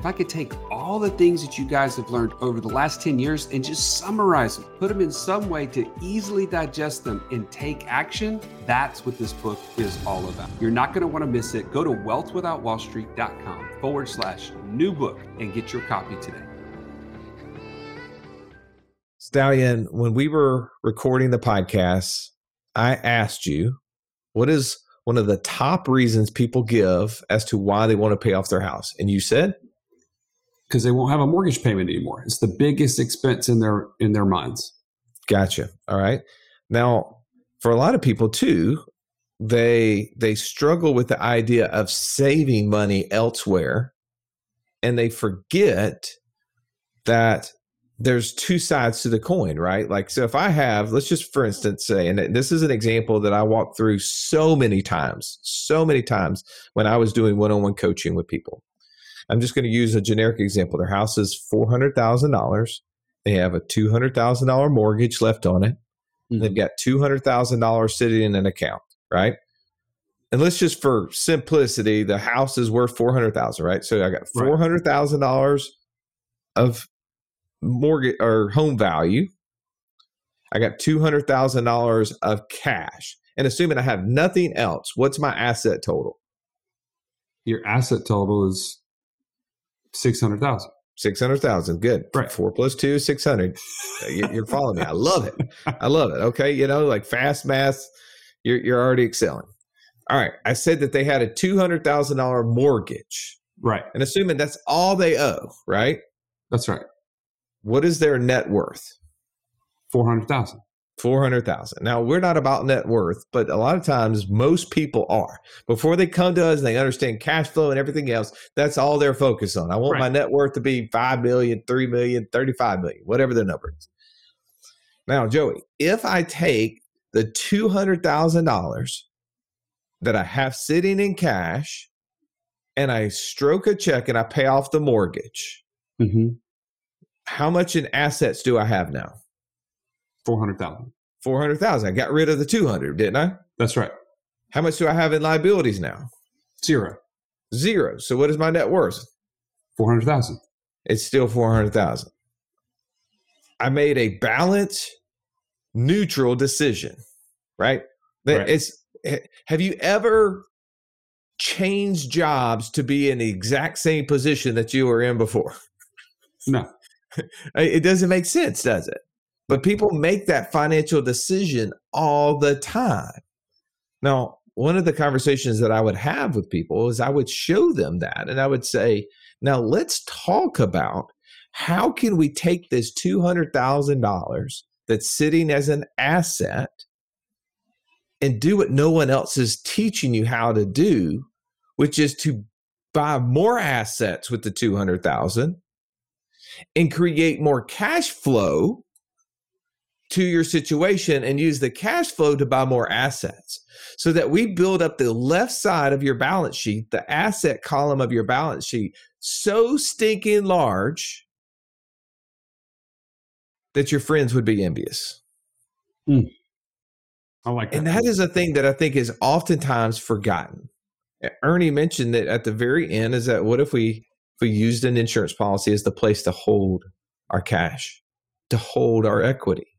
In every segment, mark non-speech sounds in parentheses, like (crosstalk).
if I could take all the things that you guys have learned over the last 10 years and just summarize them, put them in some way to easily digest them and take action, that's what this book is all about. You're not going to want to miss it. Go to wealthwithoutwallstreet.com forward slash new book and get your copy today. Stallion, when we were recording the podcast, I asked you, what is one of the top reasons people give as to why they want to pay off their house? And you said, because they won't have a mortgage payment anymore. It's the biggest expense in their in their minds. Gotcha. All right. Now, for a lot of people too, they they struggle with the idea of saving money elsewhere and they forget that there's two sides to the coin, right? Like, so if I have, let's just for instance say, and this is an example that I walked through so many times, so many times when I was doing one on one coaching with people. I'm just going to use a generic example. Their house is $400,000. They have a $200,000 mortgage left on it. Mm-hmm. They've got $200,000 sitting in an account, right? And let's just for simplicity, the house is worth 400,000, right? So I got $400,000 of mortgage or home value. I got $200,000 of cash. And assuming I have nothing else, what's my asset total? Your asset total is Six hundred thousand. Six hundred thousand. Good. Right. Four plus two, six hundred. Uh, you're following me. I love it. I love it. Okay. You know, like fast math. You're you're already excelling. All right. I said that they had a two hundred thousand dollar mortgage. Right. And assuming that's all they owe, right? That's right. What is their net worth? Four hundred thousand. 400,000. Now, we're not about net worth, but a lot of times most people are. Before they come to us and they understand cash flow and everything else, that's all they're focused on. I want right. my net worth to be 5 million, 3 million, 35 million, whatever the number is. Now, Joey, if I take the $200,000 that I have sitting in cash and I stroke a check and I pay off the mortgage, mm-hmm. how much in assets do I have now? 400,000. 400,000. I got rid of the 200, didn't I? That's right. How much do I have in liabilities now? Zero. Zero. So what is my net worth? 400,000. It's still 400,000. I made a balanced, neutral decision, right? right. It's eh, have you ever changed jobs to be in the exact same position that you were in before? No. (laughs) it doesn't make sense, does it? But people make that financial decision all the time. Now, one of the conversations that I would have with people is I would show them that and I would say, now let's talk about how can we take this $200,000 that's sitting as an asset and do what no one else is teaching you how to do, which is to buy more assets with the 200,000 and create more cash flow to your situation and use the cash flow to buy more assets so that we build up the left side of your balance sheet, the asset column of your balance sheet, so stinking large that your friends would be envious. Mm. I like that. And that is a thing that I think is oftentimes forgotten. Ernie mentioned that at the very end is that what if we if we used an insurance policy as the place to hold our cash, to hold our equity?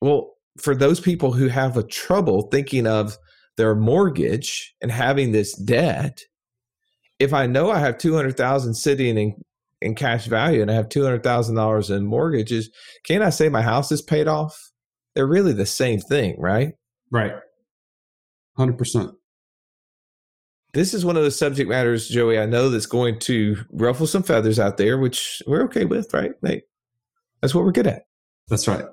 Well, for those people who have a trouble thinking of their mortgage and having this debt, if I know I have 200,000 sitting in in cash value and I have $200,000 in mortgages, can I say my house is paid off? They're really the same thing, right? Right. 100%. This is one of the subject matters, Joey, I know that's going to ruffle some feathers out there, which we're okay with, right? Hey, that's what we're good at. That's right.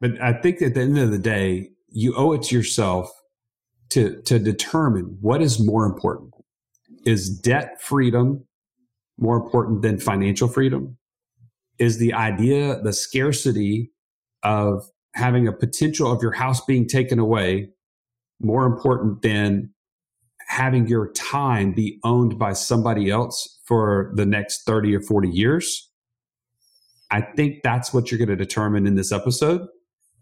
But I think at the end of the day, you owe it to yourself to, to determine what is more important. Is debt freedom more important than financial freedom? is the idea, the scarcity of having a potential of your house being taken away more important than having your time be owned by somebody else for the next 30 or 40 years. I think that's what you're going to determine in this episode.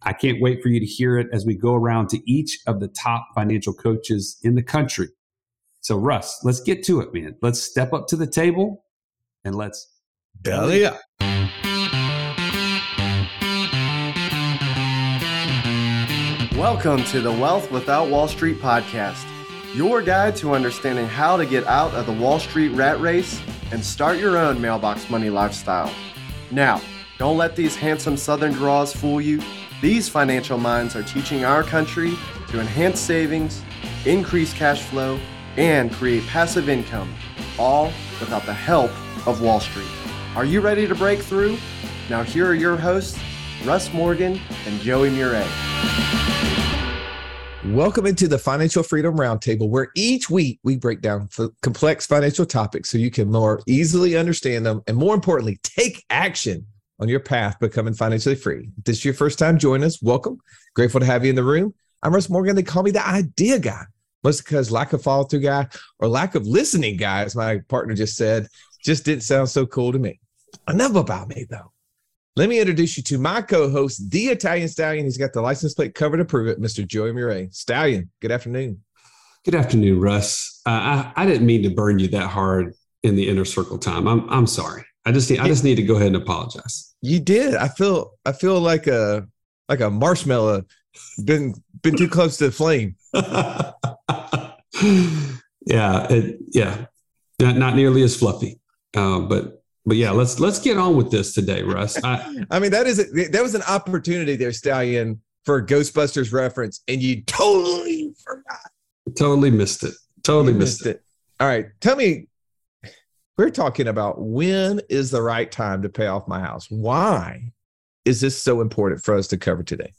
I can't wait for you to hear it as we go around to each of the top financial coaches in the country. So, Russ, let's get to it, man. Let's step up to the table and let's belly up. Welcome to the Wealth Without Wall Street podcast, your guide to understanding how to get out of the Wall Street rat race and start your own mailbox money lifestyle. Now, don't let these handsome Southern draws fool you. These financial minds are teaching our country to enhance savings, increase cash flow, and create passive income, all without the help of Wall Street. Are you ready to break through? Now, here are your hosts, Russ Morgan and Joey Murray. Welcome into the Financial Freedom Roundtable, where each week we break down complex financial topics so you can more easily understand them and, more importantly, take action on your path becoming financially free. If this is your first time joining us, welcome. Grateful to have you in the room. I'm Russ Morgan. They call me the idea guy, mostly because lack of follow through guy or lack of listening guy, as my partner just said, just didn't sound so cool to me. Enough about me, though. Let me introduce you to my co-host, the Italian Stallion. He's got the license plate cover to prove it, Mr. Joey Murray. Stallion, good afternoon. Good afternoon, Russ. Uh, I, I didn't mean to burn you that hard in the inner circle time. I'm I'm sorry. I just need I just need to go ahead and apologize. You did. I feel I feel like a like a marshmallow been been too close to the flame. (laughs) yeah, it, yeah, not, not nearly as fluffy, uh, but but yeah, let's let's get on with this today, Russ. I, (laughs) I mean, that is a, that was an opportunity there, Stallion, for Ghostbusters reference, and you totally forgot. Totally missed it. Totally missed, missed it. it. All right, tell me. We're talking about when is the right time to pay off my house. Why is this so important for us to cover today?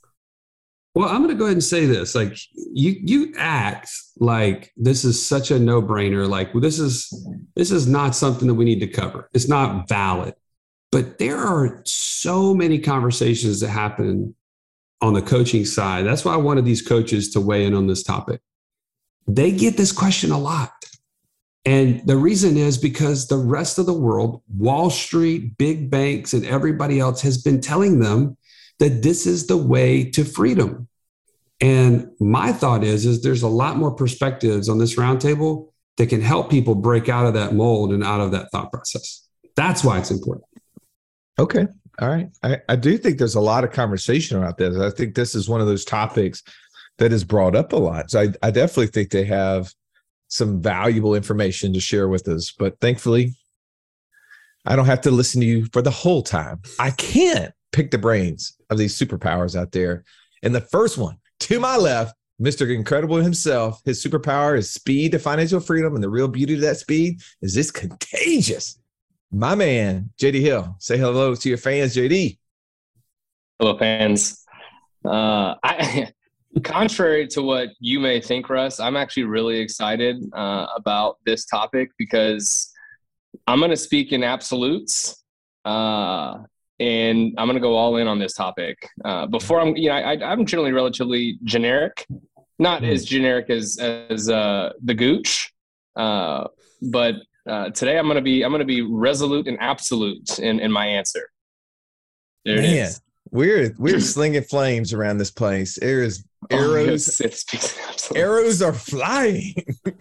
Well, I'm going to go ahead and say this. Like you, you act like this is such a no-brainer. Like this is this is not something that we need to cover. It's not valid. But there are so many conversations that happen on the coaching side. That's why I wanted these coaches to weigh in on this topic. They get this question a lot. And the reason is because the rest of the world, Wall Street, big banks, and everybody else has been telling them that this is the way to freedom. And my thought is, is there's a lot more perspectives on this roundtable that can help people break out of that mold and out of that thought process. That's why it's important. Okay. All right. I, I do think there's a lot of conversation about this. I think this is one of those topics that is brought up a lot. So I, I definitely think they have some valuable information to share with us. But thankfully, I don't have to listen to you for the whole time. I can't pick the brains of these superpowers out there. And the first one to my left, Mr. Incredible himself, his superpower is speed to financial freedom. And the real beauty of that speed is it's contagious. My man, JD Hill, say hello to your fans, JD. Hello, fans. Uh, I, (laughs) contrary to what you may think, Russ, I'm actually really excited uh, about this topic because I'm going to speak in absolutes. Uh, and I'm going to go all in on this topic. Uh, before I'm, you know, I, am generally relatively generic, not mm. as generic as as uh, the Gooch, uh, but uh, today I'm going to be I'm going to be resolute and absolute in in my answer. There Man, it is. We're we're (clears throat) slinging flames around this place. There is oh, arrows. Arrows are flying. (laughs)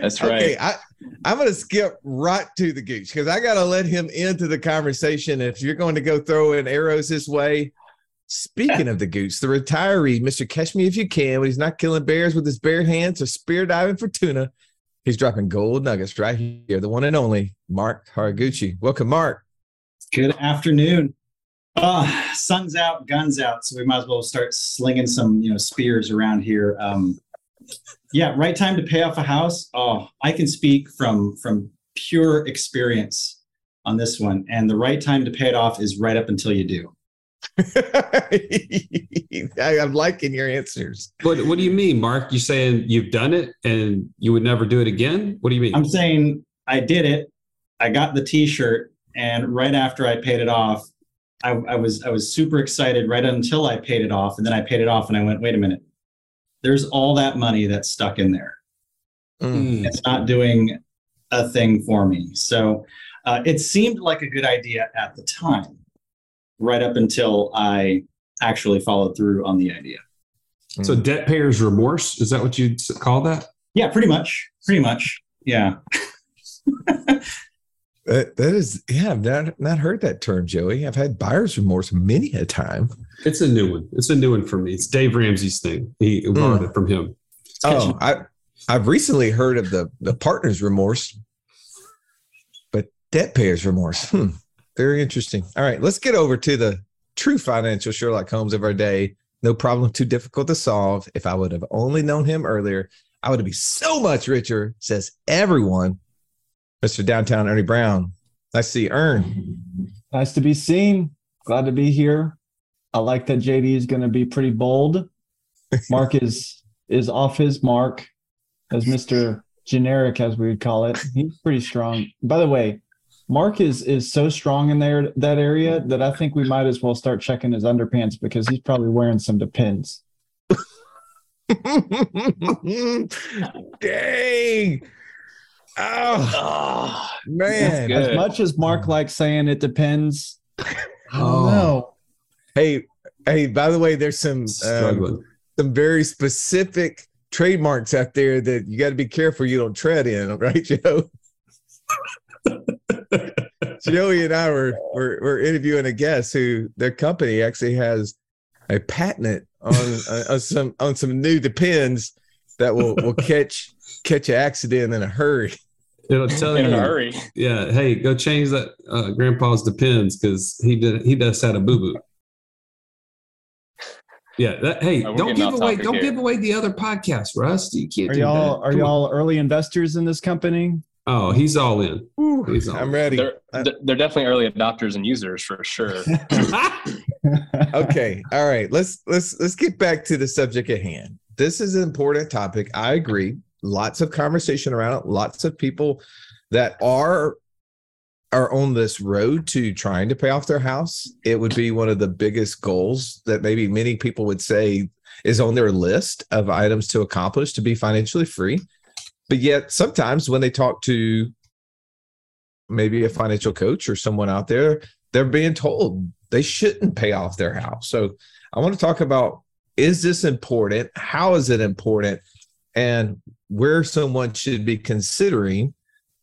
That's right. Okay, I, I'm going to skip right to the Gooch because I got to let him into the conversation. If you're going to go throw in arrows this way, speaking of the Gooch, the retiree, Mr. Catch Me If You Can, when he's not killing bears with his bare hands or spear diving for tuna, he's dropping gold nuggets right here. The one and only Mark Haraguchi. Welcome, Mark. Good afternoon. Uh, sun's out, guns out, so we might as well start slinging some, you know, spears around here. Um, yeah, right time to pay off a house. Oh, I can speak from from pure experience on this one, and the right time to pay it off is right up until you do. (laughs) I'm liking your answers. What What do you mean, Mark? You saying you've done it and you would never do it again? What do you mean? I'm saying I did it. I got the T-shirt and right after I paid it off, I, I was I was super excited right until I paid it off, and then I paid it off, and I went, wait a minute, there's all that money that's stuck in there. Mm. It's not doing a thing for me. So uh, it seemed like a good idea at the time, right up until I actually followed through on the idea. So debt payer's remorse is that what you'd call that? Yeah, pretty much. Pretty much. Yeah. (laughs) That, that is, yeah, I've not, not heard that term, Joey. I've had buyer's remorse many a time. It's a new one. It's a new one for me. It's Dave Ramsey's thing. He borrowed it from him. Oh, I, I've recently heard of the, the partner's remorse, but debt payer's remorse. Hmm, very interesting. All right, let's get over to the true financial Sherlock Holmes of our day. No problem too difficult to solve. If I would have only known him earlier, I would be so much richer, says everyone. Mr. Downtown Ernie Brown. Nice to see Ern. Nice to be seen. Glad to be here. I like that JD is going to be pretty bold. Mark is is off his mark as Mr. Generic, as we would call it. He's pretty strong. By the way, Mark is is so strong in there that area that I think we might as well start checking his underpants because he's probably wearing some depends. (laughs) Dang. Oh, Oh, man. As much as Mark likes saying it depends, Oh. know. Hey, hey, by the way, there's some um, some very specific trademarks out there that you got to be careful you don't tread in, (laughs) right, Joe? (laughs) Joey and I were, were were interviewing a guest who their company actually has a patent on uh, on some on some new depends that will will catch catch an accident in a hurry. It'll tell in you. a hurry. Yeah. Hey, go change that uh, grandpa's depends because he did. He does had a boo boo. Yeah. That, hey, don't give away. Don't here. give away the other podcast, Russ. You can't Are do y'all that. are Come y'all early investors in this company? Oh, he's all in. He's all I'm in. ready. They're, they're definitely early adopters and users for sure. (laughs) (laughs) okay all right let's let's let's get back to the subject at hand this is an important topic i agree lots of conversation around it lots of people that are are on this road to trying to pay off their house it would be one of the biggest goals that maybe many people would say is on their list of items to accomplish to be financially free but yet sometimes when they talk to maybe a financial coach or someone out there they're being told they shouldn't pay off their house. So I want to talk about is this important? How is it important? And where someone should be considering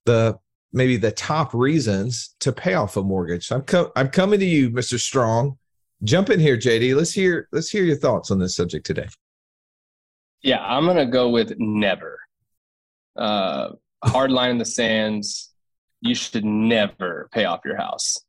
the maybe the top reasons to pay off a mortgage. I'm co- I'm coming to you, Mr. Strong. Jump in here, JD. Let's hear let's hear your thoughts on this subject today. Yeah, I'm gonna go with never. Uh, hard line in the sands. You should never pay off your house,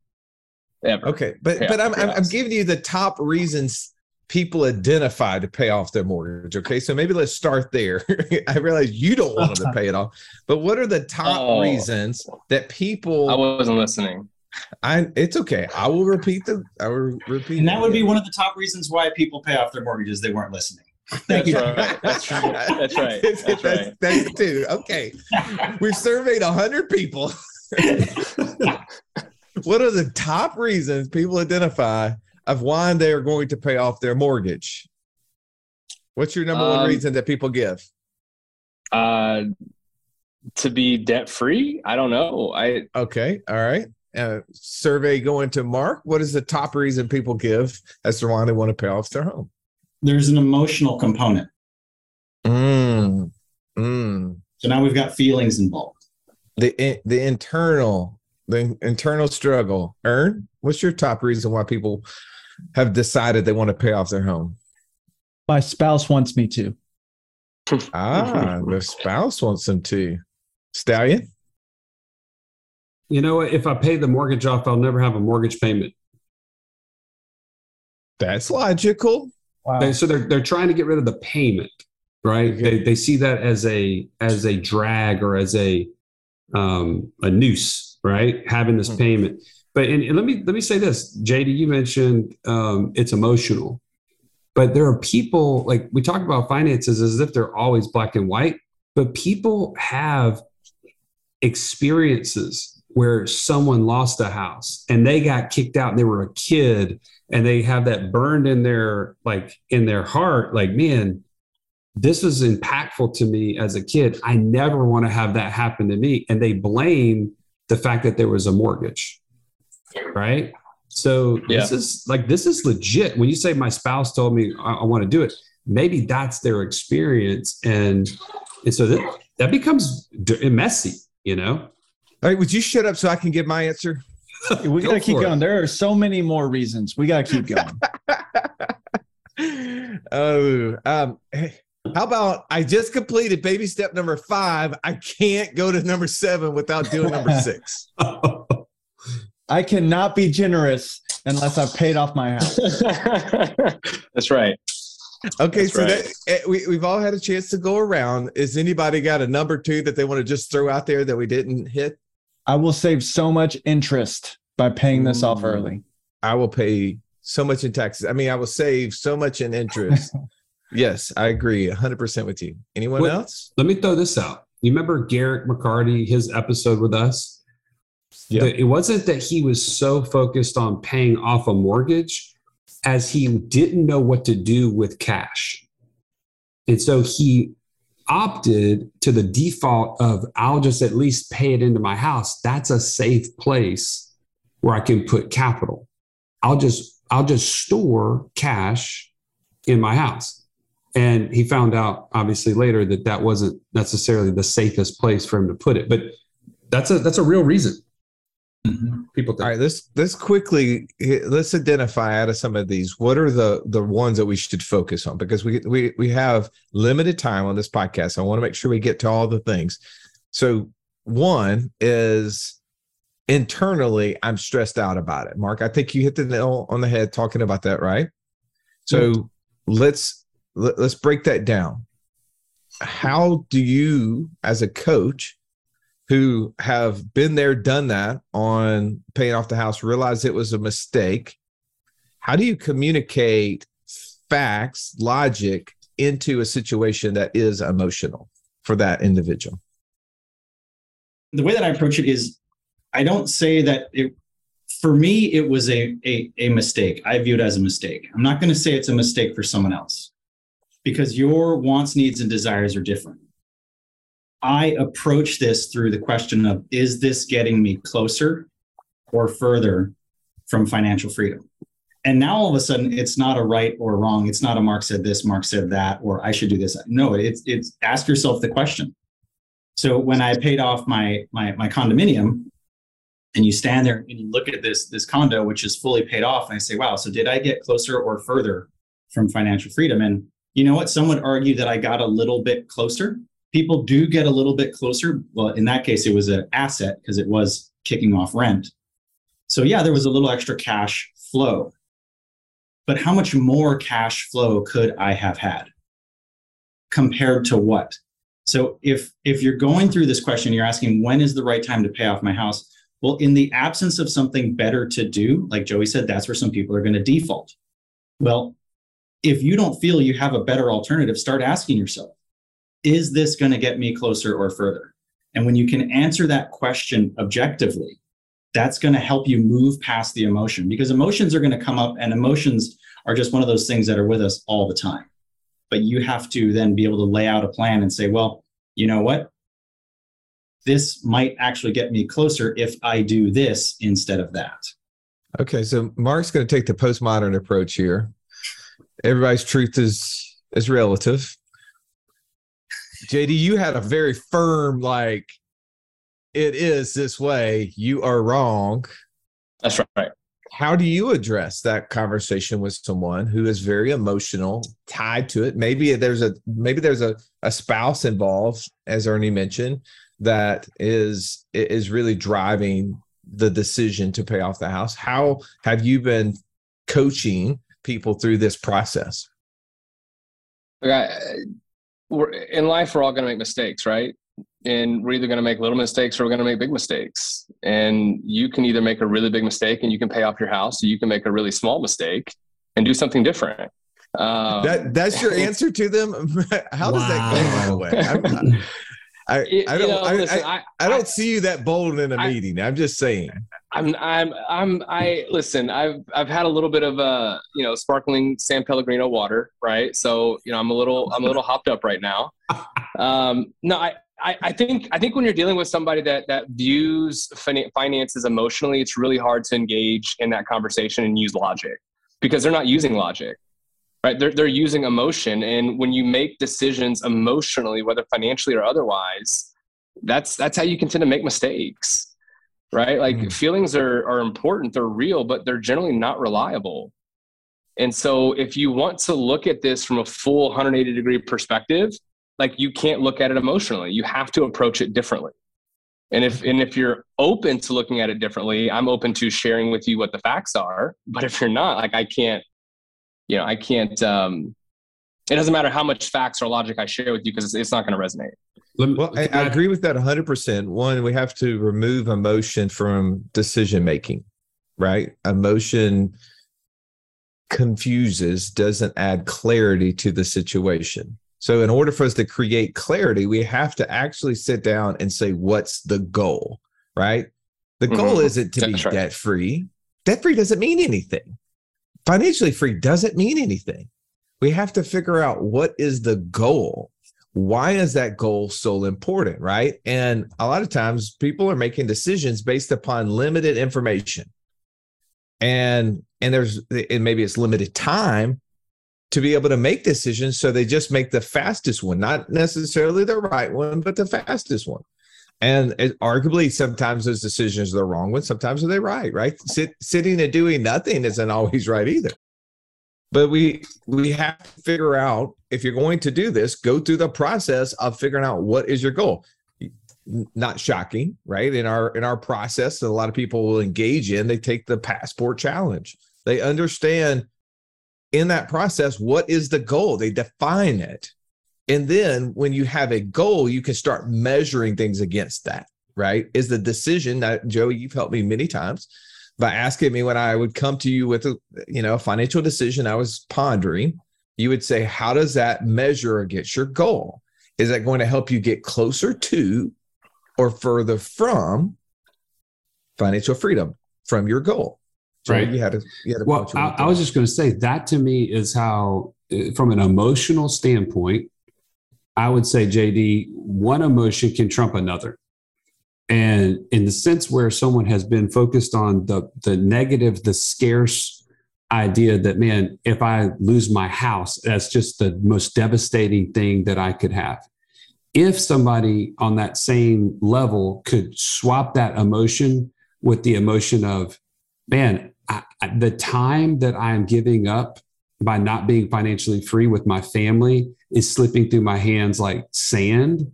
ever. Okay, but but I'm, I'm I'm giving you the top reasons people identify to pay off their mortgage. Okay, so maybe let's start there. (laughs) I realize you don't want them to pay it off, but what are the top Oh. reasons that people? I wasn't listening. I it's okay. I will repeat the. I will repeat. And that would be one of the top reasons why people pay off their mortgages. They weren't listening. That's (laughs) right. That's right. (laughs) That's right. That's, That's right. that's it too. Okay, we've surveyed hundred people. what are the top reasons people identify of why they are going to pay off their mortgage? What's your number one Um, reason that people give? Uh, to be debt free? I don't know. I Okay, all right. Uh, survey going to Mark. What is the top reason people give as to why they want to pay off their home? There's an emotional component. Mm, mm. So now we've got feelings involved. The the internal the internal struggle. Ern. What's your top reason why people have decided they want to pay off their home? My spouse wants me to. (laughs) Ah, the spouse wants them to. Stallion. You know what? If I pay the mortgage off, I'll never have a mortgage payment. That's logical. Wow. They- so they're they're trying to get rid of the payment, right? Okay. They they see that as a as a drag or as a um a noose, right? Having this Mhm. payment. But and, and let me let me say this, JD, you mentioned um, it's emotional, but there are people like we talk about finances as if they're always black and white, but people have experiences where someone lost a house and they got kicked out and they were a kid and they have that burned in their like in their heart like man this was impactful to me as a kid. I never want to have that happen to me. And they blame the fact that there was a mortgage right so Yeah. this is like this is legit when you say my spouse told me i, I want to do it maybe that's their experience and and so that that becomes messy you know All right, would you shut up so I can give my answer? (laughs) We gotta keep for it. going. There are so many more reasons. We gotta keep going. (laughs) oh, um, hey, how about I just completed baby step number five? I can't go to number seven without doing number six. (laughs) I cannot be generous unless I've paid off my house. (laughs) That's right. Okay, That's so right. that, eh, we, we've all had a chance to go around. Is anybody got a number two that they want to just throw out there that we didn't hit? I will save so much interest by paying this off early. I will pay so much in taxes. I mean, I will save so much in interest. (laughs) yes, I agree 100% with you. Anyone What- else? Let me throw this out. You remember Garrett McCarty, his episode with us? Yeah. The- It wasn't that he was so focused on paying off a mortgage as he didn't know what to do with cash. And so he opted to the default of I'll just at least pay it into my house. That's a safe place where I can put capital. I'll just I'll just store cash in my house. And he found out obviously later that that wasn't necessarily the safest place for him to put it. But that's a that's a real reason. Mm-hmm. People think. All right, let's let's quickly let's identify out of some of these. What are the the ones that we should focus on? Because we we we have limited time on this podcast. I want to make sure we get to all the things. So one is internally, I'm stressed out about it. Mark, I think you hit the nail on the head talking about that, right? So let's let, let's break that down. How do you, as a coach, who have been there, done that on paying off the house, realize it was a mistake. How do you communicate facts, logic into a situation that is emotional for that individual? the way that I approach it is I don't say that it for me it was a a, a mistake. I view it as a mistake. I'm not going to say it's a mistake for someone else because your wants, needs, and desires are different. I approach this through the question of is this getting me closer or further from financial freedom? And now all of a sudden it's not a right or wrong. It's not a Mark said this, Mark said that, or I should do this. No, it's it's ask yourself the question. So when I paid off my my my condominium, and you stand there and you look at this this condo which is fully paid off, and I say, wow, so did I get closer or further from financial freedom? And you know what? Some would argue that I got a little bit closer. People do get a little bit closer. Well, in that case, it was an asset because it was kicking off rent. So yeah, there was a little extra cash flow. But how much more cash flow could I have had compared to what? So if if you're going through this question, you're asking when is the right time to pay off my house? Well, in the absence of something better to do, like Joey said, that's where some people are going to default. Well, if you don't feel you have a better alternative, start asking yourself, is this going to get me closer or further? And when you can answer that question objectively, that's going to help you move past the emotion because emotions are going to come up and emotions are just one of those things that are with us all the time but you have to then be able to lay out a plan and say, well, you know what? This might actually get me closer if I do this instead of that. Okay, so Mark's going to take the postmodern approach here. Everybody's truth is is relative. JD, you had a very firm like it is this way, you are wrong. That's right. How do you address that conversation with someone who is very emotional, tied to it? Maybe there's a maybe there's a, a spouse involved, as Ernie mentioned, that is is really driving the decision to pay off the house. How have you been coaching people through this process? I, we're, in life, we're all going to make mistakes, right? And we're either going to make little mistakes or we're going to make big mistakes. And you can either make a really big mistake and you can pay off your house, or you can make a really small mistake and do something different. Um, That that's your (laughs) answer to them. (laughs) How does that go? By the way, I'm- I, You- I don't know, I, listen, I, I, don't see you that bold in a meeting. I'm just saying. I'm I'm I'm I listen, I've I've had a little bit of a, you know, sparkling San Pellegrino water, right? So, you know, I'm a little I'm a little hopped up right now. (laughs) Um no, I I, I think I think when you're dealing with somebody that that views fin- finances emotionally, it's really hard to engage in that conversation and use logic because they're not using logic, right? They're they're using emotion, and when you make decisions emotionally, whether financially or otherwise, that's that's how you can tend to make mistakes right? Like Mm. feelings are are important, they're real, but they're generally not reliable. And so if you want to look at this from a full 180 degree perspective, like you can't look at it emotionally. You have to approach it differently. And if and if you're open to looking at it differently, I'm open to sharing with you what the facts are. But if you're not, like I can't, you know, I can't um it doesn't matter how much facts or logic I share with you because it's, it's not going to resonate. Well, I, I agree with that 100%. One, we have to remove emotion from decision making, right? Emotion confuses, doesn't add clarity to the situation. So, in order for us to create clarity, we have to actually sit down and say, what's the goal, right? The goal Mhm. isn't to be right. debt free. Debt free doesn't mean anything. Financially free doesn't mean anything. We have to figure out what is the goal. Why is that goal so important right? And a lot of times people are making decisions based upon limited information. And and there's and maybe it's limited time to be able to make decisions so they just make the fastest one not necessarily the right one but the fastest one and it, arguably sometimes those decisions are the wrong ones sometimes are they right right? Sit, sitting and doing nothing isn't always right either. But we we have to figure out if you're going to do this go through the process of figuring out what is your goal. Not shocking right? In our in our process that a lot of people will engage in they take the passport challenge. They understand in that process what is the goal? They define it and then when you have a goal you can start measuring things against that right is the decision that joey you've helped me many times by asking me when I would come to you with a you know a financial decision I was pondering, you would say, how does that measure against your goal? Is that going to help you get closer to or further from financial freedom from your goal? So Right. You had to. You had to Well, I, I was just going to say that to me is how, uh, from an emotional standpoint, I would say, JD, one emotion can trump another. And in the sense where someone has been focused on the the negative, the scarce idea that man, if I lose my house, that's just the most devastating thing that I could have. If somebody on that same level could swap that emotion with the emotion of, man, I, the time that I'm giving up by not being financially free with my family is slipping through my hands like sand.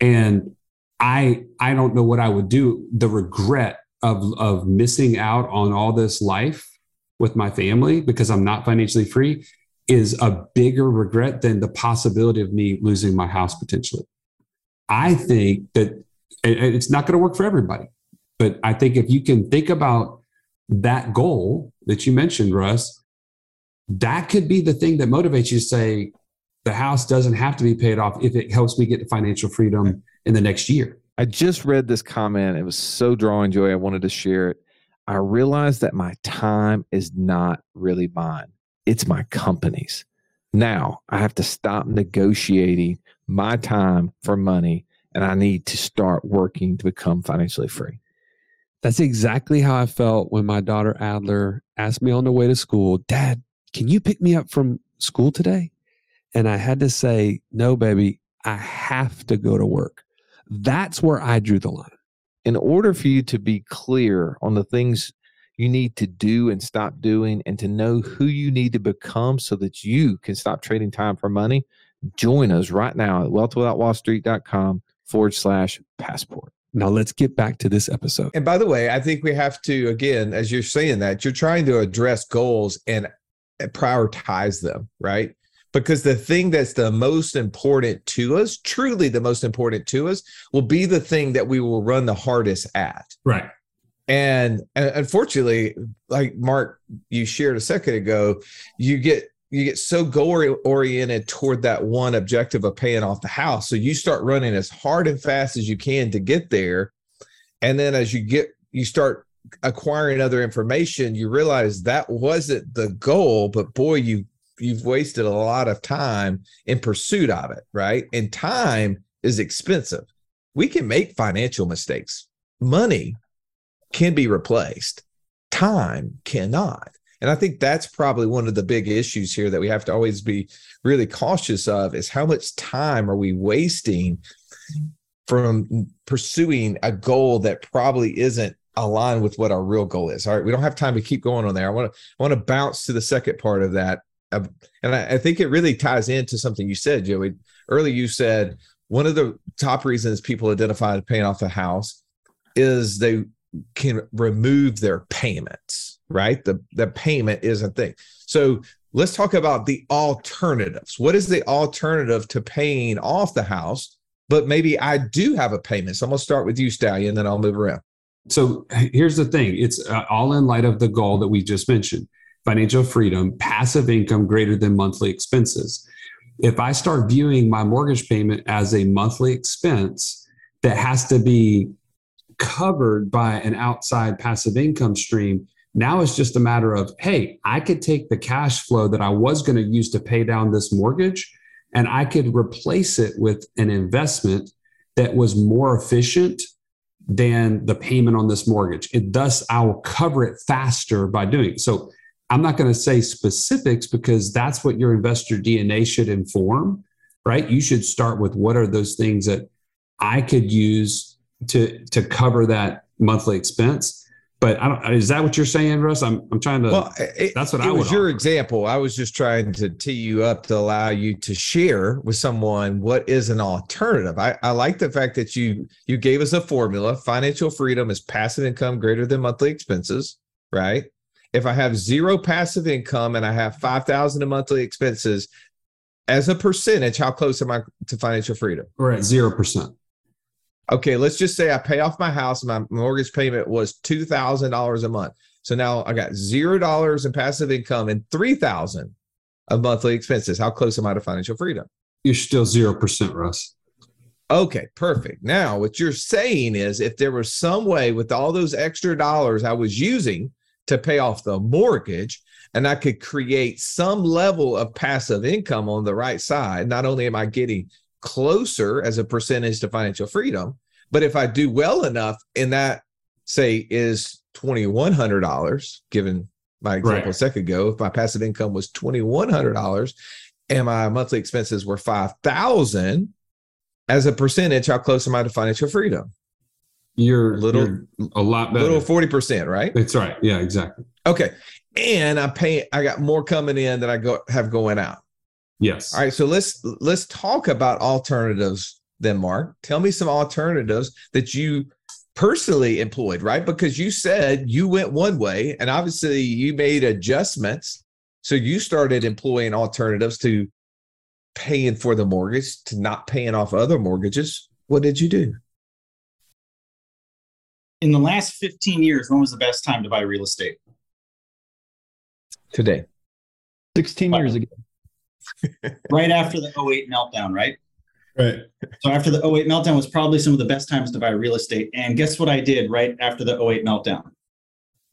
And I I don't know what I would do. The regret of of missing out on all this life with my family because I'm not financially free is a bigger regret than the possibility of me losing my house potentially. I think that it's not going to work for everybody, but I think if you can think about that goal that you mentioned, Russ, that could be the thing that motivates you to say the house doesn't have to be paid off if it helps me get to financial freedom in the next year. I just read this comment. It was so drawing joy. I wanted to share it. I realized that my time is not really mine, it's my company's. Now I have to stop negotiating my time for money and I need to start working to become financially free. That's exactly how I felt when my daughter Adler asked me on the way to school, Dad, can you pick me up from school today? And I had to say, No, baby, I have to go to work. That's where I drew the line. in order for you to be clear on the things you need to do and stop doing and to know who you need to become so that you can stop trading time for money, join us right now at wealthwithoutwallstreet.com forward slash passport. Now let's get back to this episode. And by the way, I think we have to, again, as you're saying that, you're trying to address goals and prioritize them, right? Because the thing that's the most important to us, truly the most important to us, will be the thing that we will run the hardest at. Right. And, and unfortunately, like Mark, you shared a second ago, you get you get so goal oriented toward that one objective of paying off the house. So you start running as hard and fast as you can to get there. And then as you get, you start acquiring other information, you realize that wasn't the goal, but boy, you you've wasted a lot of time in pursuit of it, right? And time is expensive. We can make financial mistakes. Money can be replaced. Time cannot. And I think that's probably one of the big issues here that we have to always be really cautious of is how much time are we wasting from pursuing a goal that probably isn't aligned with what our real goal is. All right, we don't have time to keep going on there. I want to I want to bounce to the second part of that, and I, I think it really ties into something you said, Joey. Earlier, you said one of the top reasons people identify paying off a house is they can remove their payments, right? The the payment is a thing. So let's talk about the alternatives. What is the alternative to paying off the house? But maybe I do have a payment. So I'm gonna start with you, Stallion, then I'll move around. So here's the thing: it's uh, all in light of the goal that we just mentioned: financial freedom, passive income greater than monthly expenses. If I start viewing my mortgage payment as a monthly expense that has to be covered by an outside passive income stream. Now it's just a matter of, hey, I could take the cash flow that I was going to use to pay down this mortgage and I could replace it with an investment that was more efficient than the payment on this mortgage. It thus I will cover it faster by doing it. So I'm not going to say specifics because that's what your investor DNA should inform, right? You should start with what are those things that I could use to to cover that monthly expense. But I don't. Is that what you're saying, Russ? I'm I'm trying to. Well, it, that's what it I was your offer. example. I was just trying to tee you up to allow you to share with someone what is an alternative. I, I like the fact that you you gave us a formula. Financial freedom is passive income greater than monthly expenses, right? If I have zero passive income and I have five thousand in monthly expenses, as a percentage, how close am I to financial freedom? We're at zero percent. Okay, let's just say I pay off my house. My mortgage payment was two thousand dollars a month. So now I got zero dollars in passive income and three thousand of monthly expenses. How close am I to financial freedom? You're still zero percent, Russ. Okay, perfect. Now, what you're saying is if there was some way with all those extra dollars I was using to pay off the mortgage, and I could create some level of passive income on the right side, not only am I getting closer as a percentage to financial freedom. But if I do well enough, and that say is twenty one hundred dollars, given my example Right. a second ago, if my passive income was twenty one hundred dollars, and my monthly expenses were five thousand, as a percentage, how close am I to financial freedom? You're Little- you're a lot better. Little forty percent, right? That's right. Yeah, exactly. Okay, and I pay. I got more coming in than I go have going out. Yes. All right, so let's let's talk about alternatives then, Mark. Tell me some alternatives that you personally employed, right? Because you said you went one way, and obviously you made adjustments. So you started employing alternatives to paying for the mortgage, to not paying off other mortgages. What did you do? In the last 15 years, when was the best time to buy real estate? Today. 16 years ago. (laughs) Right after the 08 meltdown, right? Right. So after the 08 meltdown was probably some of the best times to buy real estate. And guess what I did right after the 08 meltdown?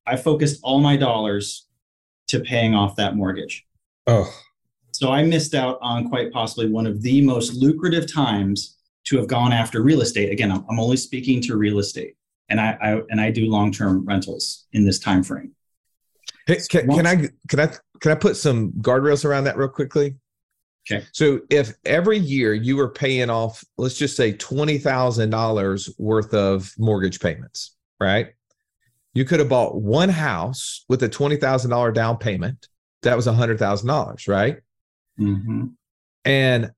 I focused all my dollars to paying off that mortgage. Oh, So I missed out on quite possibly one of the most lucrative times to have gone after real estate. Again, I'm, I'm only speaking to real estate, and I, I and I do long term rentals in this time frame. Hey, can, can I can I can I put some guardrails around that real quickly? Okay. So if every year you were paying off, let's just say twenty thousand dollars worth of mortgage payments, right? You could have bought one house with a twenty thousand dollar down payment. That was a hundred thousand dollars, right? Mm-hmm. And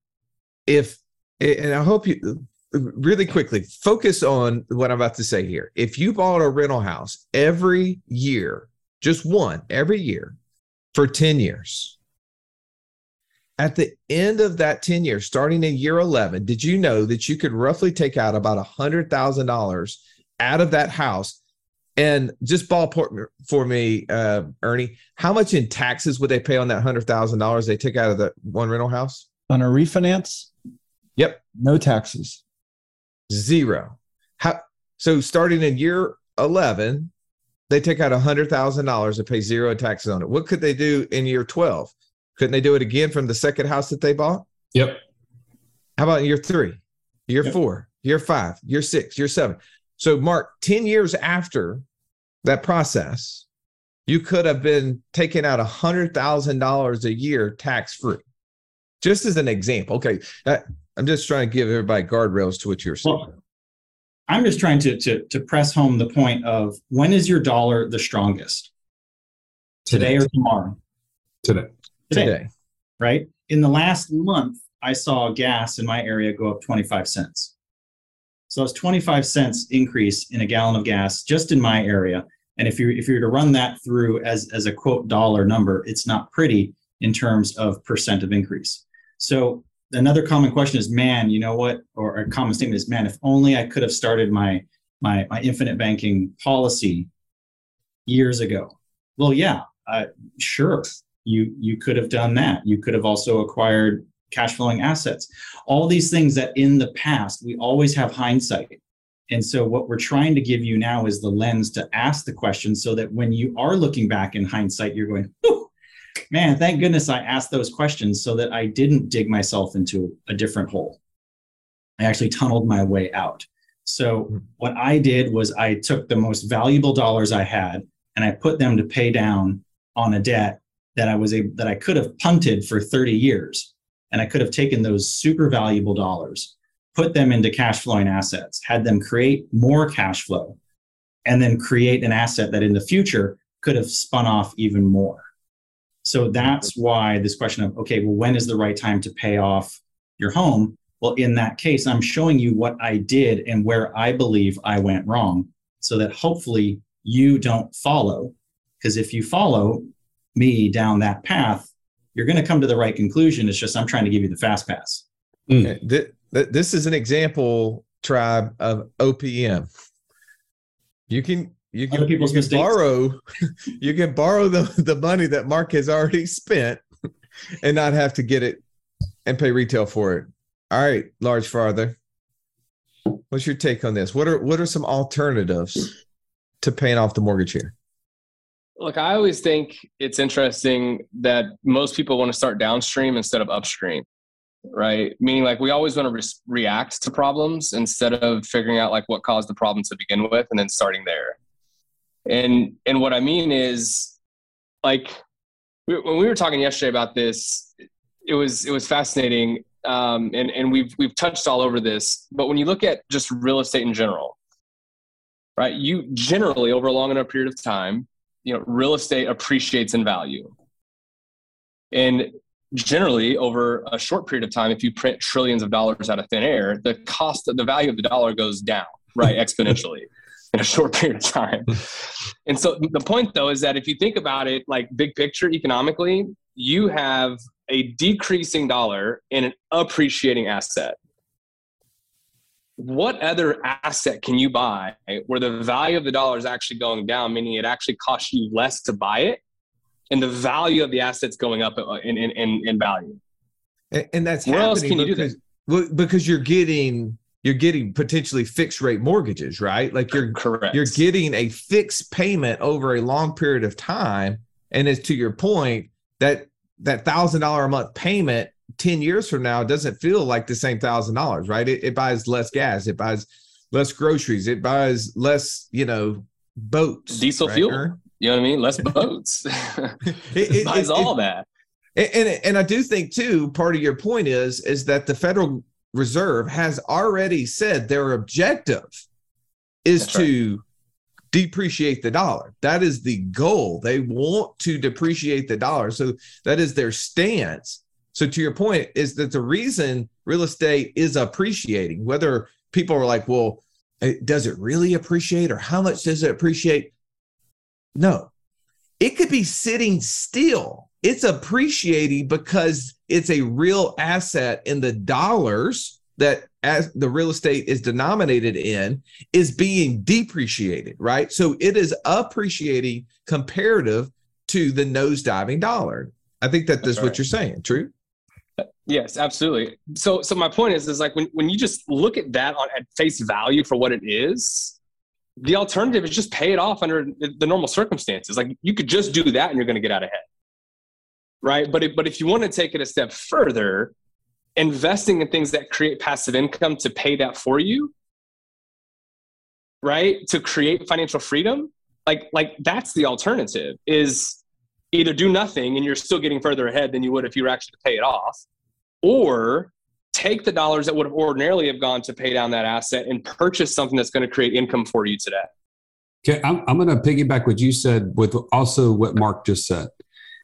if and I hope you really quickly focus on what I'm about to say here. If you bought a rental house every year, just one every year for 10 years, at the end of that 10 years, starting in year 11, did you know that you could roughly take out about $100,000 out of that house And just ballpark for me, uh, Ernie, how much in taxes would they pay on that hundred thousand dollars they took out of the one rental house? On a refinance? Yep. No taxes. Zero. How so starting in year 11, they take out hundred thousand dollars to pay zero taxes on it. What could they do in year 12? Couldn't they do it again from the second house that they bought? Yep. How about year three, year Yep. four, year five, year six, year seven? So, Mark, 10 years after that process, you could have been taking out $100,000 a year tax free. Just as an example. Okay. Uh, I'm just trying to give everybody guardrails to what you're saying. Well, I'm just trying to, to, to press home the point of when is your dollar the strongest? Today or tomorrow? Today. Today. right? In the last month, I saw gas in my area go up 25 cents. So it's 25 cents increase in a gallon of gas just in my area. And if you if you were to run that through as as a quote dollar number, it's not pretty in terms of percent of increase. So another common question is, man, you know what? Or a common statement is, man, if only I could have started my my my infinite banking policy years ago. Well, yeah, uh, sure, you you could have done that. You could have also acquired cash flowing assets. All these things that in the past we always have hindsight. And so what we're trying to give you now is the lens to ask the question so that when you are looking back in hindsight you're going "Whew, man thank goodness i asked those questions so that i didn't dig myself into a different hole. I actually tunneled my way out. So hmm. what i did was i took the most valuable dollars i had and i put them to pay down on a debt that I was able that I could have punted for 30 years. And I could have taken those super valuable dollars, put them into cash flowing assets, had them create more cash flow, and then create an asset that in the future could have spun off even more. So that's why this question of, okay, well, when is the right time to pay off your home? Well, in that case, I'm showing you what I did and where I believe I went wrong so that hopefully you don't follow. Because if you follow, me down that path, you're going to come to the right conclusion. It's just I'm trying to give you the fast pass. Hmm. Okay, thi- thi- This is an example, tribe, of OPM. You can you can, Other you can borrow (laughs) you can borrow the, the money that Mark has already spent and not have to get it and pay retail for it. All right, large father. What's your take on this? What are what are some alternatives to paying off the mortgage here? Look, I always think it's interesting that most people want to start downstream instead of upstream, right? Meaning, like, we always want to re- react to problems instead of figuring out like what caused the problem to begin with and then starting there. And and what I mean is, like, we, when we were talking yesterday about this, it was it was fascinating, um, and and we've we've touched all over this. But when you look at just real estate in general, right? You generally over a long enough period of time you know real estate appreciates in value. And generally over a short period of time if you print trillions of dollars out of thin air the cost of the value of the dollar goes down right exponentially (laughs) in a short period of time. (laughs) And so the point though is that if you think about it like big picture economically you have a decreasing dollar in an appreciating asset what other asset can you buy where the value of the dollar is actually going down, meaning it actually costs you less to buy it, and the value of the asset's going up in in, in, in value? And, and that's Where else can you do because, because you're getting you're getting potentially fixed rate mortgages, right? Like you're Correct. you're getting a fixed payment over a long period of time and as to your point that that thousand dollar a month payment 10 years from now it doesn't feel like the same thousand dollars right it, it buys less gas it buys less groceries it buys less you know boats Diesel right, fuel. You know what I mean? Less boats. (laughs) (laughs) It- it- buys all that. and, and I do think too, part of your point is is that the Federal Reserve has already said their objective is That's right. to depreciate the dollar. That is the goal. They want to depreciate the dollar. So that is their stance. So to your point is that the reason real estate is appreciating, whether people are like, well, eh, does it really appreciate or how much does it appreciate? No, it could be sitting still. It's appreciating because it's a real asset in the dollars that as the real estate is denominated in is being depreciated, right? So it is appreciating comparative to the nosediving dollar. I think that that's, That's what right. you're saying. True. Yes, absolutely. So, so my point is, is like when, when you just look at that on at face value for what it is, the alternative is just pay it off under the normal circumstances. Like you could just do that and you're going to get out ahead, right? But if, but if you want to take it a step further, investing in things that create passive income to pay that for you, right? To create financial freedom, like like that's the alternative. Is either do nothing and you're still getting further ahead than you would if you were actually to pay it off, or take the dollars that would have ordinarily have gone to pay down that asset and purchase something that's going to create income for you today. Okay, I'm, I'm going to piggyback what you said with also what Mark just said.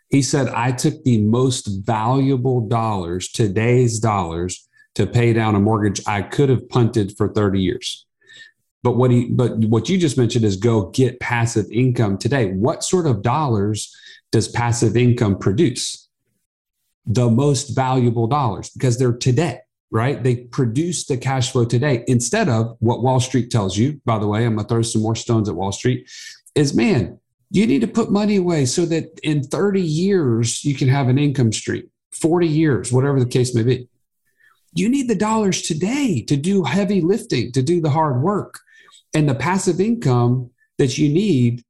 He said, I took the most valuable dollars, today's dollars, to pay down a mortgage I could have punted for 30 years. But what he but what you just mentioned is go get passive income today. What sort of dollars does passive income produce? The most valuable dollars because they're today, right? They produce the cash flow today instead of what Wall Street tells you. By the way, I'm going to throw some more stones at Wall Street. Is man, you need to put money away so that in 30 years you can have an income stream, 40 years, whatever the case may be. You need the dollars today to do heavy lifting, to do the hard work. And the passive income that you need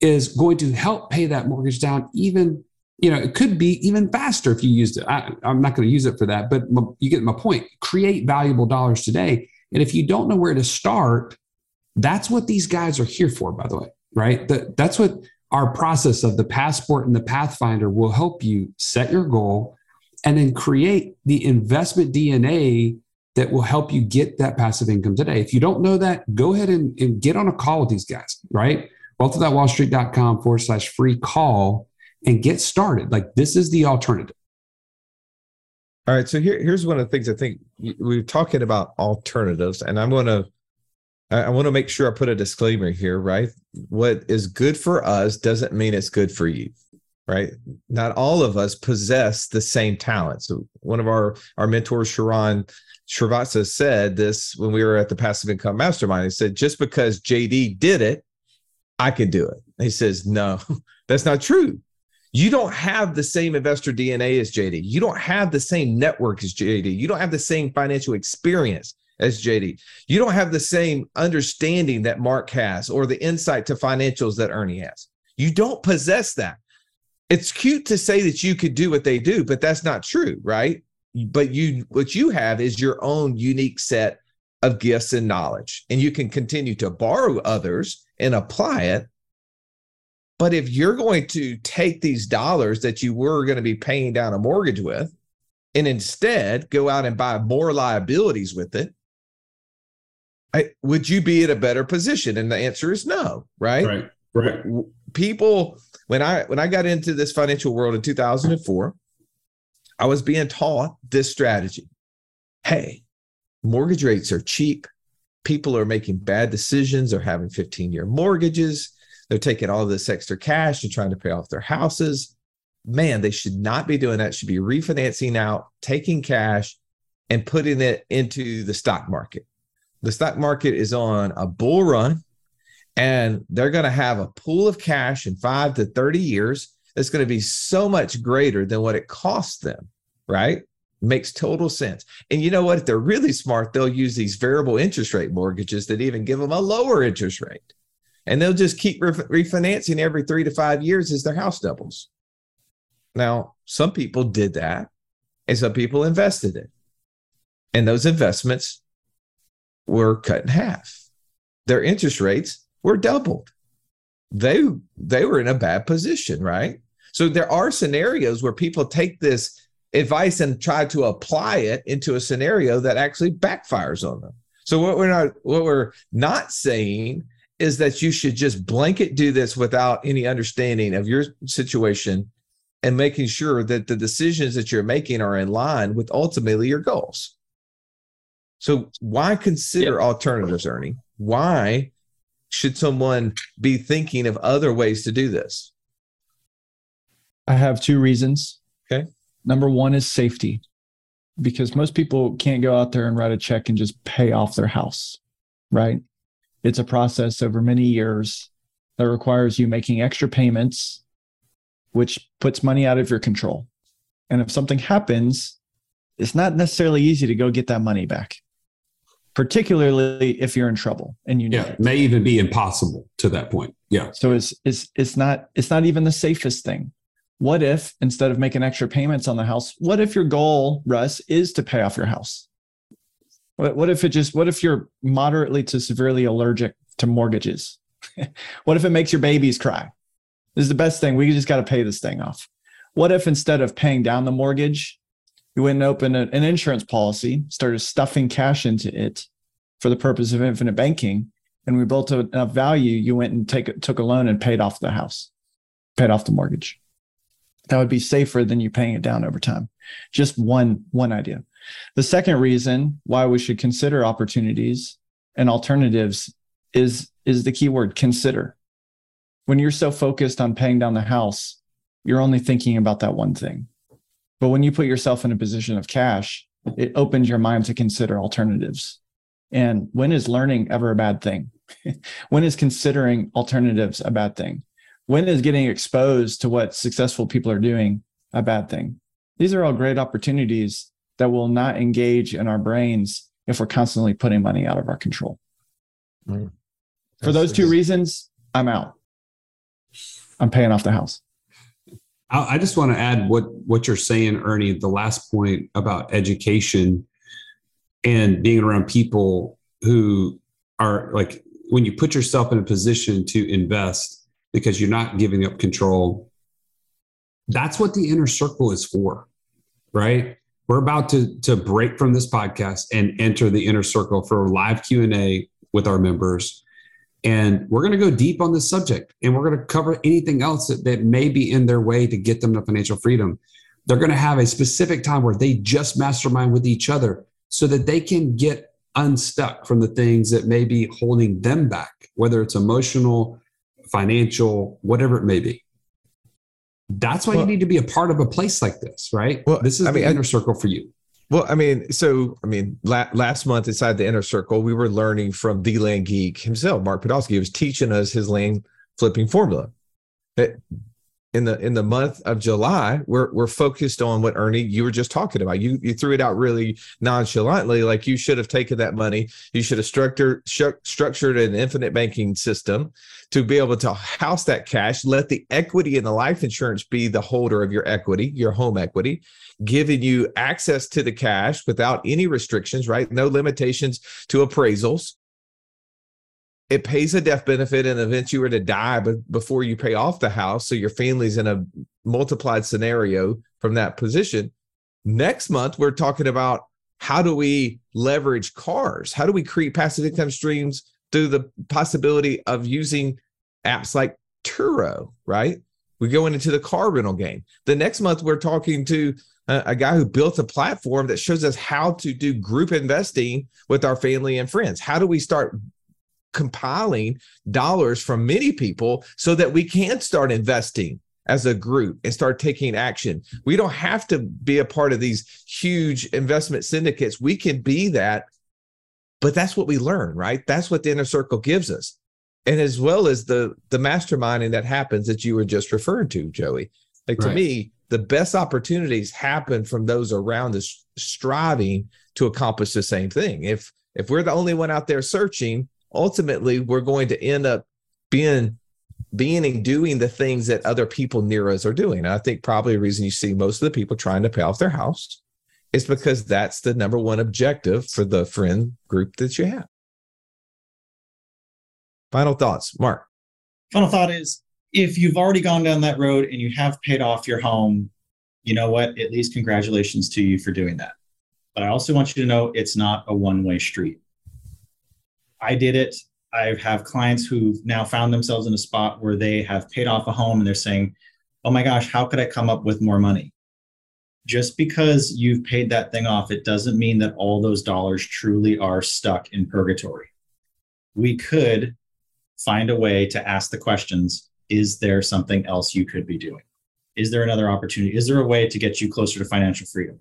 is going to help pay that mortgage down even you know it could be even faster if you used it. I, i'm not going to use it for that but you get my point. Create valuable dollars today and if you don't know where to start that's what these guys are here for by the way right? That, that's what our process of the passport and the pathfinder will help you set your goal and then create the investment dna that will help you get that passive income today. If you don't know that go ahead and, and get on a call with these guys right? Wealthwithoutwallstreet.com forward slash free call and get started. Like this is the alternative. All right. So here, here's one of the things I think we're talking about alternatives, and I'm going to, I, want to make sure I put a disclaimer here, right? What is good for us doesn't mean it's good for you, right? Not all of us possess the same talent. So one of our our mentors, Sharran Srivatsaa, said this when we were at the Passive Income Mastermind. He said, just because JD did it, I can do it. He says, no, (laughs) that's not true. You don't have the same investor DNA as JD. You don't have the same network as JD. You don't have the same financial experience as JD. You don't have the same understanding that Mark has or the insight to financials that Ernie has. You don't possess that. It's cute to say that you could do what they do, but that's not true, right? But you what you have is your own unique set of gifts and knowledge. And you can continue to borrow others and apply it but if you're going to take these dollars that you were going to be paying down a mortgage with and instead go out and buy more liabilities with it, I, would you be in a better position? And the answer is no, right? Right. W- People, when I when I got into this financial world in 2004, I was being taught this strategy. Hey, mortgage rates are cheap. People are making bad decisions. They're having 15 year mortgages. They're taking all this extra cash and trying to pay off their houses. Man, they should not be doing that. Should be refinancing out, taking cash and putting it into the stock market. The stock market is on a bull run and they're going to have a pool of cash in five to 30 years that's going to be so much greater than what it costs them, right? Makes total sense. And you know what? If they're really smart, they'll use these variable interest rate mortgages that even give them a lower interest rate. And they'll just keep ref- refinancing every three to five years as their house doubles. Now, some people did that, and some people invested it. And those investments were cut in half. Their interest rates were doubled. They they were in a bad position, right? So there are scenarios where people take this advice and try to apply it into a scenario that actually backfires on them. So what we're not what we're not saying is that you should just blanket do this without any understanding of your situation and making sure that the decisions that you're making are in line with ultimately your goals. So why consider alternatives, Ernie? Why should someone be thinking of other ways to do this? I have two reasons. Okay. Number one is safety. because most people can't go out there and write a check and just pay off their house, right? It's a process over many years that requires you making extra payments, which puts money out of your control. And if something happens, it's not necessarily easy to go get that money back, particularly if you're in trouble and you need Yeah, it. may even be impossible to that point. Yeah. So it's it's it's not it's not even the safest thing. What if instead of making extra payments on the house, what if your goal, Russ, is to pay off your house? What, what if it just what if you're moderately to severely allergic to mortgages? (laughs) what if it makes your babies cry? This is the best thing. We just got to pay this thing off. What if instead of paying down the mortgage, you went and opened an insurance policy, started stuffing cash into it for the purpose of infinite banking, and we built enough value, you went and take took a loan and paid off the house, paid off the mortgage. That would be safer than you paying it down over time. Just one one idea. The second reason why we should consider opportunities and alternatives is is the key word consider. When you're so focused on paying down the house, you're only thinking about that one thing. But when you put yourself in a position of cash, it opens your mind to consider alternatives. And when is learning ever a bad thing? (laughs) when is considering alternatives a bad thing? When is getting exposed to what successful people are doing a bad thing? These are all great opportunities that will not engage in our brains if we're constantly putting money out of our control. Mm. For those two reasons, I'm out. I'm paying off the house. I, I just want to add what what you're saying, Ernie. The last point about education and being around people who are like when you put yourself in a position to invest because you're not giving up control. That's what the inner circle is for, right? We're about to to break from this podcast and enter the inner circle for a live Q and A with our members and we're going to go deep on this subject and we're going to cover anything else that, that may be in their way to get them to financial freedom. They're going to have a specific time where they just mastermind with each other so that they can get unstuck from the things that may be holding them back, whether it's emotional, financial, whatever it may be. That's why Well- you need to be a part of a place like this, right? Well, this is I the mean, I- inner circle for you. Well, I mean, so I mean, la- last month inside the inner circle, we were learning from the land geek himself, Mark Podolsky. He was teaching us his land flipping formula. It- in the in the month of July, we're we're focused on what Ernie you were just talking about. You you threw it out really nonchalantly, like you should have taken that money. You should have structured stru- structured an infinite banking system to be able to house that cash. Let the equity in the life insurance be the holder of your equity, your home equity giving you access to the cash without any restrictions, right? No limitations to appraisals. It pays a death benefit in the event you were to die but before you pay off the house. So your family's in a multiplied scenario from that position. Next month, we're talking about how do we leverage cars? How do we create passive income streams through the possibility of using apps like Turo, right? We go into the car rental game. The next month, we're talking to a, a guy who built a platform that shows us how to do group investing with our family and friends. How do we start compiling dollars from many people so that we can start investing as a group and start taking action? We don't have to be a part of these huge investment syndicates. We can be that, but that's what we learn, right? That's what the inner circle gives us. And as well as the the masterminding that happens that you were just referring to, Joey. Like to me, the best opportunities happen from those around us striving to accomplish the same thing. If if we're the only one out there searching, ultimately we're going to end up being being and doing the things that other people near us are doing. And I think probably the reason you see most of the people trying to pay off their house is because that's the number one objective for the friend group that you have. Final thoughts, Mark. Final thought is if you've already gone down that road and you have paid off your home, you know what? At least congratulations to you for doing that. But I also want you to know it's not a one way street. I did it. I have clients who've now found themselves in a spot where they have paid off a home and they're saying, oh my gosh, how could I come up with more money? Just because you've paid that thing off, it doesn't mean that all those dollars truly are stuck in purgatory. We could find a way to ask the questions is there something else you could be doing? Is there another opportunity? Is there a way to get you closer to financial freedom?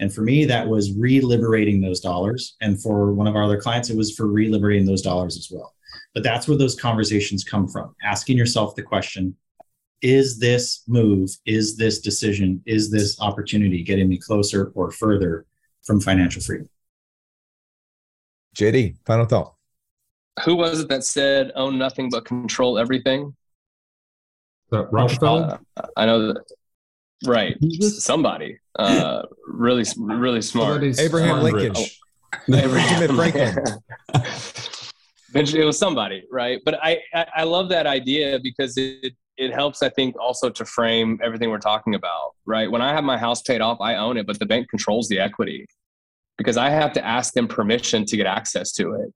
And for me, that was re-liberating those dollars. And for one of our other clients, it was for re-liberating those dollars as well. But that's where those conversations come from. Asking yourself the question, is this move, is this decision, is this opportunity getting me closer or further from financial freedom? JD, final thought. Who was it that said own nothing but control everything? The Rockefeller? Uh, I know that. Right. Somebody. Uh, really, really smart. Somebody's (laughs) Abraham Lincoln. rich. Benjamin Franklin. It was somebody, right? But I, I, I love that idea because it, it helps, I think, also to frame everything we're talking about, right? When I have my house paid off, I own it, but the bank controls the equity because I have to ask them permission to get access to it.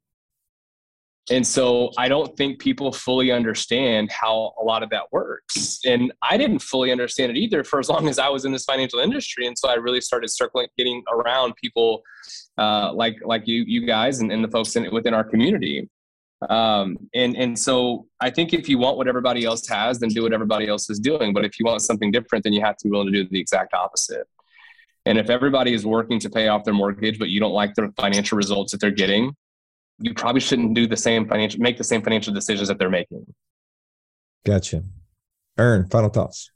And so I don't think people fully understand how a lot of that works. And I didn't fully understand it either for as long as I was in this financial industry. And so I really started circling, getting around people uh, like like you you guys and, and the folks in, within our community. Um, and and so I think if you want what everybody else has, then do what everybody else is doing. But if you want something different, then you have to be willing to do the exact opposite. And if everybody is working to pay off their mortgage, but you don't like the financial results that they're getting, you probably shouldn't do the same financial make the same financial decisions that they're making. Gotcha. Ern, final thoughts.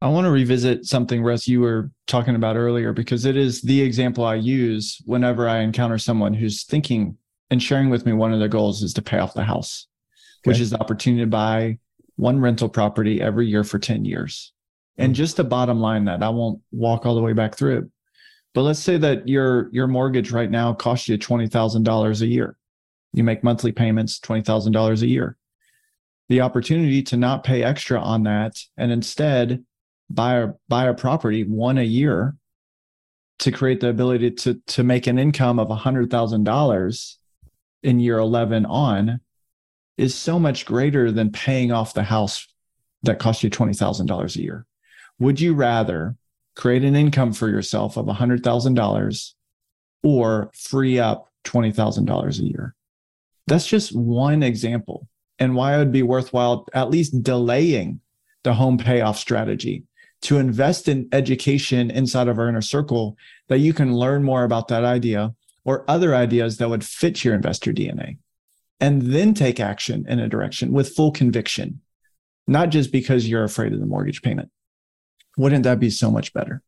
I want to revisit something, Russ, you were talking about earlier, because it is the example I use whenever I encounter someone who's thinking and sharing with me one of their goals is to pay off the house, which is the opportunity to buy one rental property every year for 10 years. And mm-hmm. just to bottom line that, I won't walk all the way back through it. But let's say that your your mortgage right now costs you $20,000 a year. You make monthly payments, $20,000 a year. The opportunity to not pay extra on that and instead buy a buy a property one a year to create the ability to to make an income of $100,000 in year 11 on is so much greater than paying off the house that cost you $20,000 a year. Would you rather create an income for yourself of $100,000 or free up $20,000 a year? That's just one example and why it would be worthwhile at least delaying the home payoff strategy to invest in education inside of our inner circle that you can learn more about that idea or other ideas that would fit your investor DNA and then take action in a direction with full conviction, not just because you're afraid of the mortgage payment. Wouldn't that be so much better?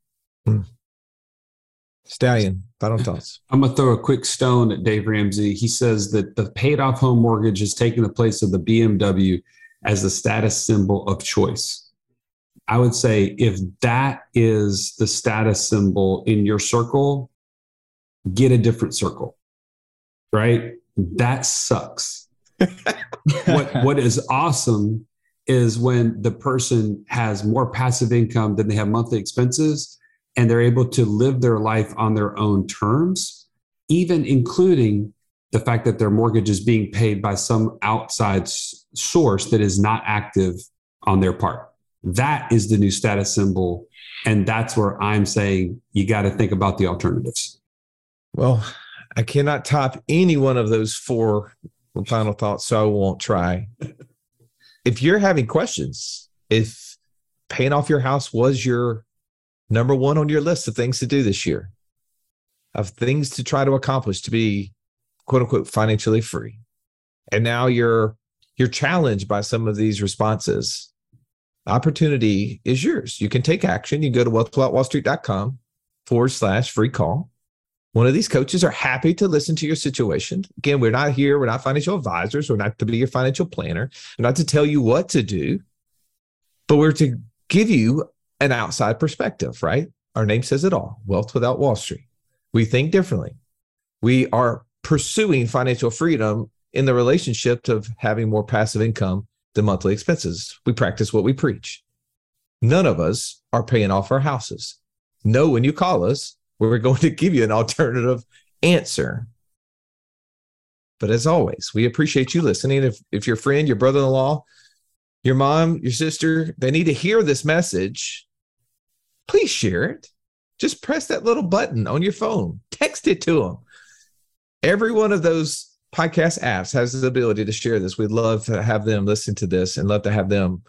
Hmm. Stallion, final thoughts. (laughs) I'm gonna throw a quick stone at Dave Ramsey. He says that the paid off home mortgage is taking the place of the BMW as the status symbol of choice. I would say if that is the status symbol in your circle, get a different circle. Right? That sucks. (laughs) what what is awesome is when the person has more passive income than they have monthly expenses and they're able to live their life on their own terms, even including the fact that their mortgage is being paid by some outside source that is not active on their part. That is the new status symbol. And that's where I'm saying you got to think about the alternatives. Well, I cannot top any one of those four final thoughts, so I won't try. (laughs) If you're having questions, if paying off your house was your number one on your list of things to do this year, of things to try to accomplish to be quote unquote financially free, and now you're you're challenged by some of these responses, opportunity is yours. You can take action. You go to wealthwithoutwallstreet.com forward slash free call. One of these coaches are happy to listen to your situation. Again, we're not here. We're not financial advisors. We're not to be your financial planner. We're not to tell you what to do, but we're to give you an outside perspective, right? Our name says it all Wealth Without Wall Street. We think differently. We are pursuing financial freedom in the relationship of having more passive income than monthly expenses. We practice what we preach. None of us are paying off our houses. No, when you call us, we're (laughs) going to give you an alternative answer. But as always, we appreciate you listening. If, if your friend, your brother in law, your mom, your sister, they need to hear this message, please share it. Just press that little button on your phone, text it to them. Every one of those podcast apps has the ability to share this. We'd love to have them listen to this and love to have them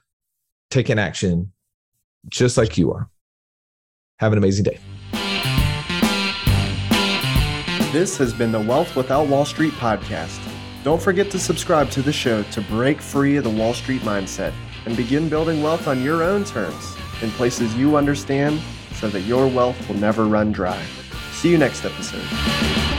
take an action just like you are. Have an amazing day. This has been the Wealth Without Wall Street podcast. Don't forget to subscribe to the show to break free of the Wall Street mindset and begin building wealth on your own terms in places you understand so that your wealth will never run dry. See you next episode.